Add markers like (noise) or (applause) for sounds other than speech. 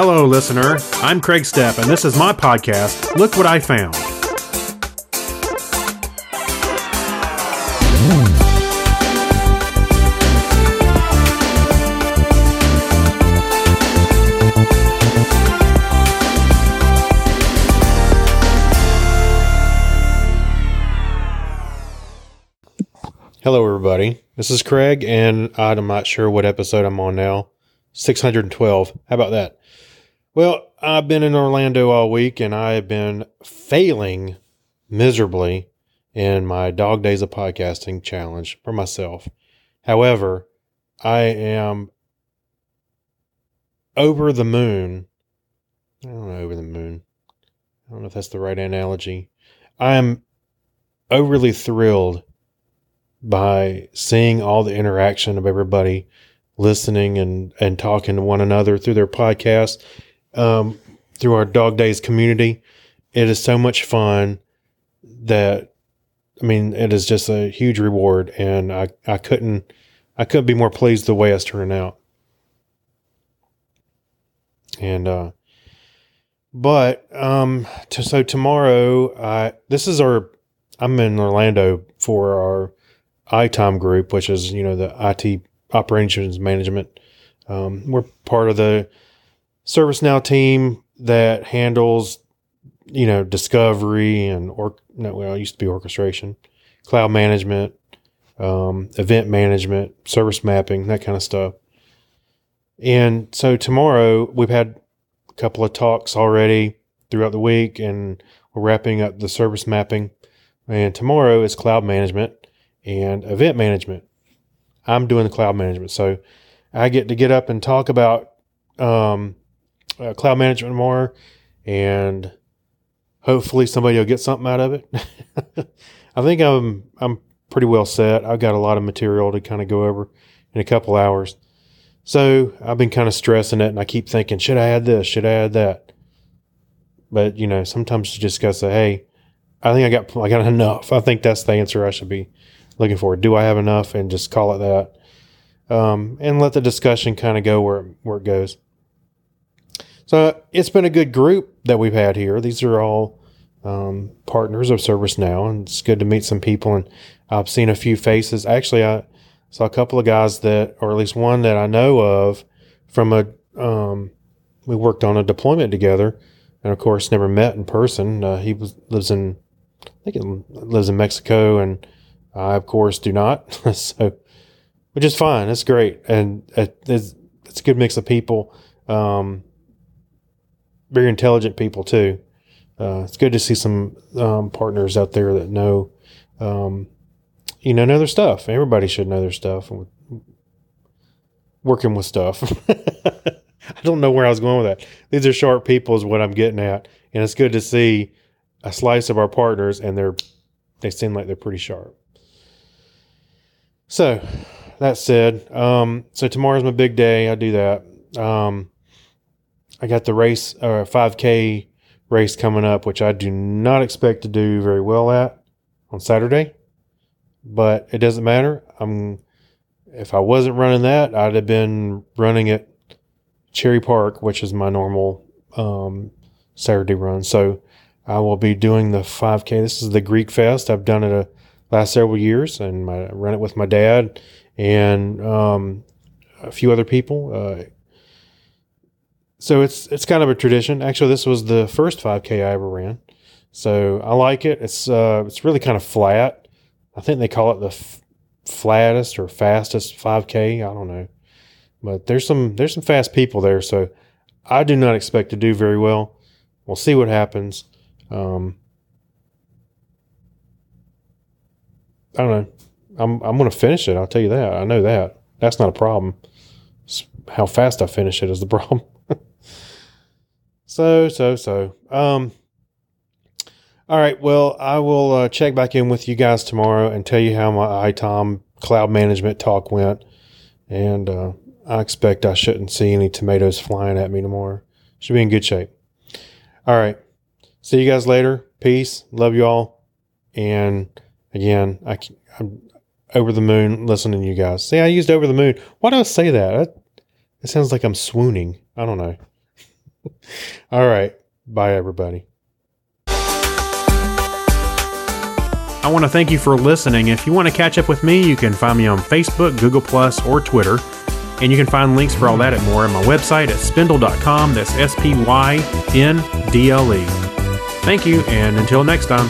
Hello, listener. I'm Craig Stepp, and this is my podcast, Look What I Found. Hello, everybody. This is Craig, and I'm not sure what episode I'm on now. 612. How about that? Well, I've been in Orlando all week, and I have been failing miserably in my Dog Days of Podcasting challenge for myself. However, I am over the moon. I don't know, over the moon. I don't know if that's the right analogy. I am overly thrilled by seeing all the interaction of everybody listening and, and talking to one another through their podcast, um, through our Dog Days community. It is so much fun that, I mean, it is just a huge reward. And I, I couldn't, I couldn't be more pleased the way it's turning out. And, uh, but, um, to, so tomorrow, I, this is our, I'm in Orlando for our, ITOM group, which is you know the IT operations management. Um, we're part of the ServiceNow team that handles you know discovery and or no, well, it used to be orchestration, cloud management, um, event management, service mapping, that kind of stuff. And so tomorrow we've had a couple of talks already throughout the week, and we're wrapping up the service mapping. And tomorrow is cloud management and event management. I'm doing the cloud management. So I get to get up and talk about um, uh, cloud management more, and hopefully somebody will get something out of it. (laughs) I think I'm I'm pretty well set. I've got a lot of material to kind of go over in a couple hours. So I've been kind of stressing it, and I keep thinking, should I add this? Should I add that? But you know, sometimes you just gotta say, hey, I think I got I got enough. I think that's the answer I should be looking for. Do I have enough? And just call it that. Um, and let the discussion kind of go where, where it goes. So it's been a good group that we've had here. These are all um, partners of ServiceNow, and it's good to meet some people. And I've seen a few faces. Actually, I saw a couple of guys that, or at least one that I know of from a, um, we worked on a deployment together. And of course, never met in person. Uh, he was, lives in, I think he lives in Mexico and I, of course, do not. (laughs) so, which is fine. It's great. And it's, it's a good mix of people. Um, very intelligent people, too. Uh, it's good to see some um, partners out there that know, um, you know, know their stuff. Everybody should know their stuff. Working with stuff. (laughs) I don't know where I was going with that. These are sharp people, is what I'm getting at, and it's good to see a slice of our partners, and they're they seem like they're pretty sharp. So that said, um, so tomorrow's my big day. I do that. Um, I got the race or uh, 5K race coming up, which I do not expect to do very well at on Saturday, but it doesn't matter. I'm if I wasn't running that, I'd have been running at Cherry Park, which is my normal um, Saturday run. So I will be doing the 5K. This is the Greek Fest. I've done it a last several years, and I ran it with my dad and um, a few other people. Uh, so it's it's kind of a tradition. Actually, this was the first 5K I ever ran, so I like it. It's uh, it's really kind of flat. I think they call it the f- flattest or fastest 5K. I don't know, but there's some there's some fast people there, so I do not expect to do very well. We'll see what happens. Um, I don't know. I'm I'm going to finish it. I'll tell you that. I know that. That's not a problem. It's how fast I finish it is the (laughs) problem. So so so. Um. All right. Well, I will uh, check back in with you guys tomorrow and tell you how my ITOM cloud management talk went. And uh, I expect I shouldn't see any tomatoes flying at me tomorrow. Should be in good shape. All right. See you guys later. Peace. Love you all. And again, I, am over the moon listening to you guys. See, I used over the moon. Why do I say that? It sounds like I'm swooning. I don't know. (laughs) All right. Bye, everybody. I want to thank you for listening. If you want to catch up with me, you can find me on Facebook, Google, Plus, or Twitter. And you can find links for all that and more on my website at spyndle.com. That's S P Y N D L E. Thank you, and until next time.